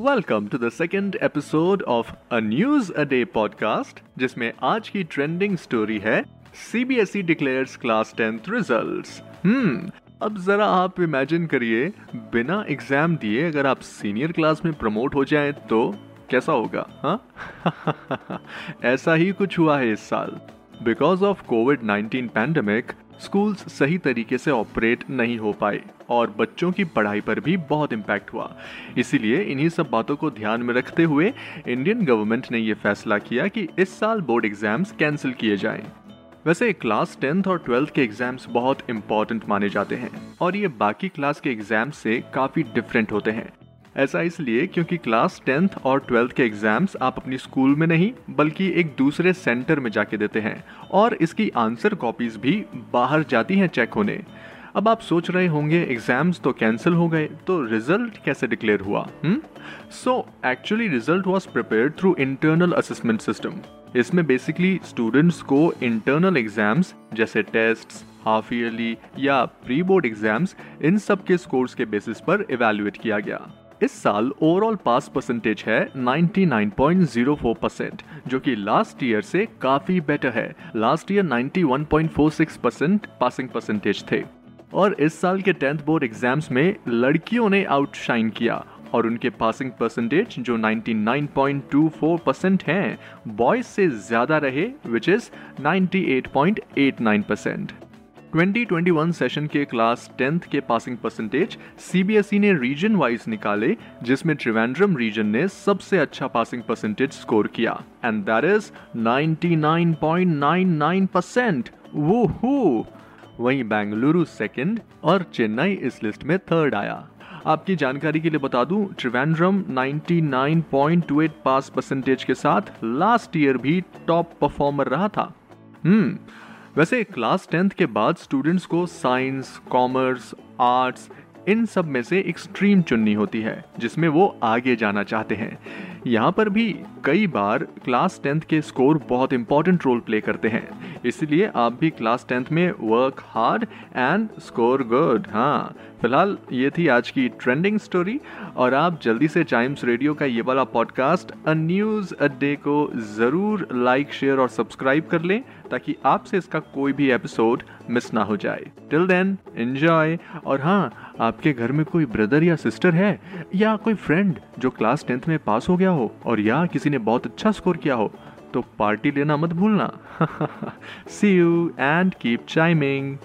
Welcome to the second episode of a news a day podcast जिसमें आज की trending story है CBSE declares class tenth results hmm अब जरा आप इमेजिन करिए, बिना एग्ज़ाम दिए अगर आप सीनियर क्लास में प्रमोट हो जाएँ तो कैसा होगा हाँ? ऐसा ही कुछ हुआ है इस साल. Because of COVID 19 pandemic schools सही तरीके से ऑपरेट नहीं हो पाए और बच्चों की पढ़ाई पर भी बहुत इम्पैक्ट हुआ इसीलिए इन्हीं सब बातों को ध्यान में रखते हुए इंडियन गवर्नमेंट ने यह फैसला किया कि इस साल बोर्ड एग्ज़ाम्स कैंसिल किए जाएँ। वैसे क्लास टेंथ और ट्वेल्थ के एग्ज़ाम्स बहुत इंपॉर्टेंट माने जाते हैं और ये बाकी क्लास के एग्ज़ाम्स से काफ़ी डिफरेंट होते हैं ऐसा इसलिए क्योंकि क्लास टेंथ और ट्वेल्थ के एग्ज़ाम्स आप अपनी स्कूल में नहीं, बल्कि एक दूसरे सेंटर में जाके देते हैं। और इसकी आंसर कॉपीज भी बाहर जाती हैं चेक होने। अब आप सोच रहे होंगे, एग्ज़ाम्स तो कैंसिल हो गए तो रिज़ल्ट कैसे डिक्लेयर हुआ so actually result was prepare through internal assessment system इसमें बेसिकली स्टूडेंट्स को इंटरनल एग्ज़ाम्स जैसे टेस्ट हाफ़ ईयरली या प्री बोर्ड एग्ज़ाम्स इन सब के स्कोर्स के बेसिस पर इवेल्युएट किया गया। इस साल ओवरऑल पास परसेंटेज है 99.04 परसेंट जो कि लास्ट ईयर से काफ़ी बेटर है। Last year 91.46 percent passing percentage थे। और इस साल के टेंथ बोर्ड एग्ज़ाम्स में लड़कियों ने आउटशाइन किया और उनके पासिंग परसेंटेज जो 99.24 परसेंट हैं बॉयज़ से ज़्यादा रहे विच इज़ 98.89 परसेंट 2021 सेशन के क्लास टेंथ के पासिंग परसेंटेज सीबीएसई ने रीजन वाइज निकाले, जिसमें त्रिवेंद्रम रीजन ने सबसे अच्छा पासिंग परसेंटेज स्कोर किया। एंड दैट इज़ 99.99 परसेंट वो हो वहीं बेंगलुरु सेकंड और चेन्नई इस लिस्ट में थर्ड आया। आपकी जानकारी के लिए बता दूँ त्रिवेंद्रम 99.28 पास परसेंटेज के साथ लास्ट ईयर भी टॉप परफॉर्मर रहा था। हम्म वैसे क्लास टेंथ के बाद स्टूडेंट्स को साइंस कॉमर्स आर्ट्स इन सब में से एक स्ट्रीम चुननी होती है, जिसमें वो आगे जाना चाहते हैं। यहाँ पर भी कई बार क्लास टेंथ के स्कोर बहुत इंपॉर्टेंट रोल प्ले करते हैं। इसलिए आप भी क्लास टेंथ में work hard and score good हाँ। फ़िलहाल ये थी आज की ट्रेंडिंग स्टोरी और आप जल्दी से टाइम्स रेडियो का ये वाला podcast a news a day को ज़रूर लाइक शेयर और सब्सक्राइब कर लें ताकि आपसे इसका कोई भी एपिसोड मिस ना हो जाए। टिल देन एंजॉय और हाँ आपके घर में कोई ब्रदर या सिस्टर है या कोई फ्रेंड जो क्लास टेंथ में पास हो गया हो और या किसी ने बहुत अच्छा स्कोर किया हो तो पार्टी लेना मत भूलना। See you and keep chiming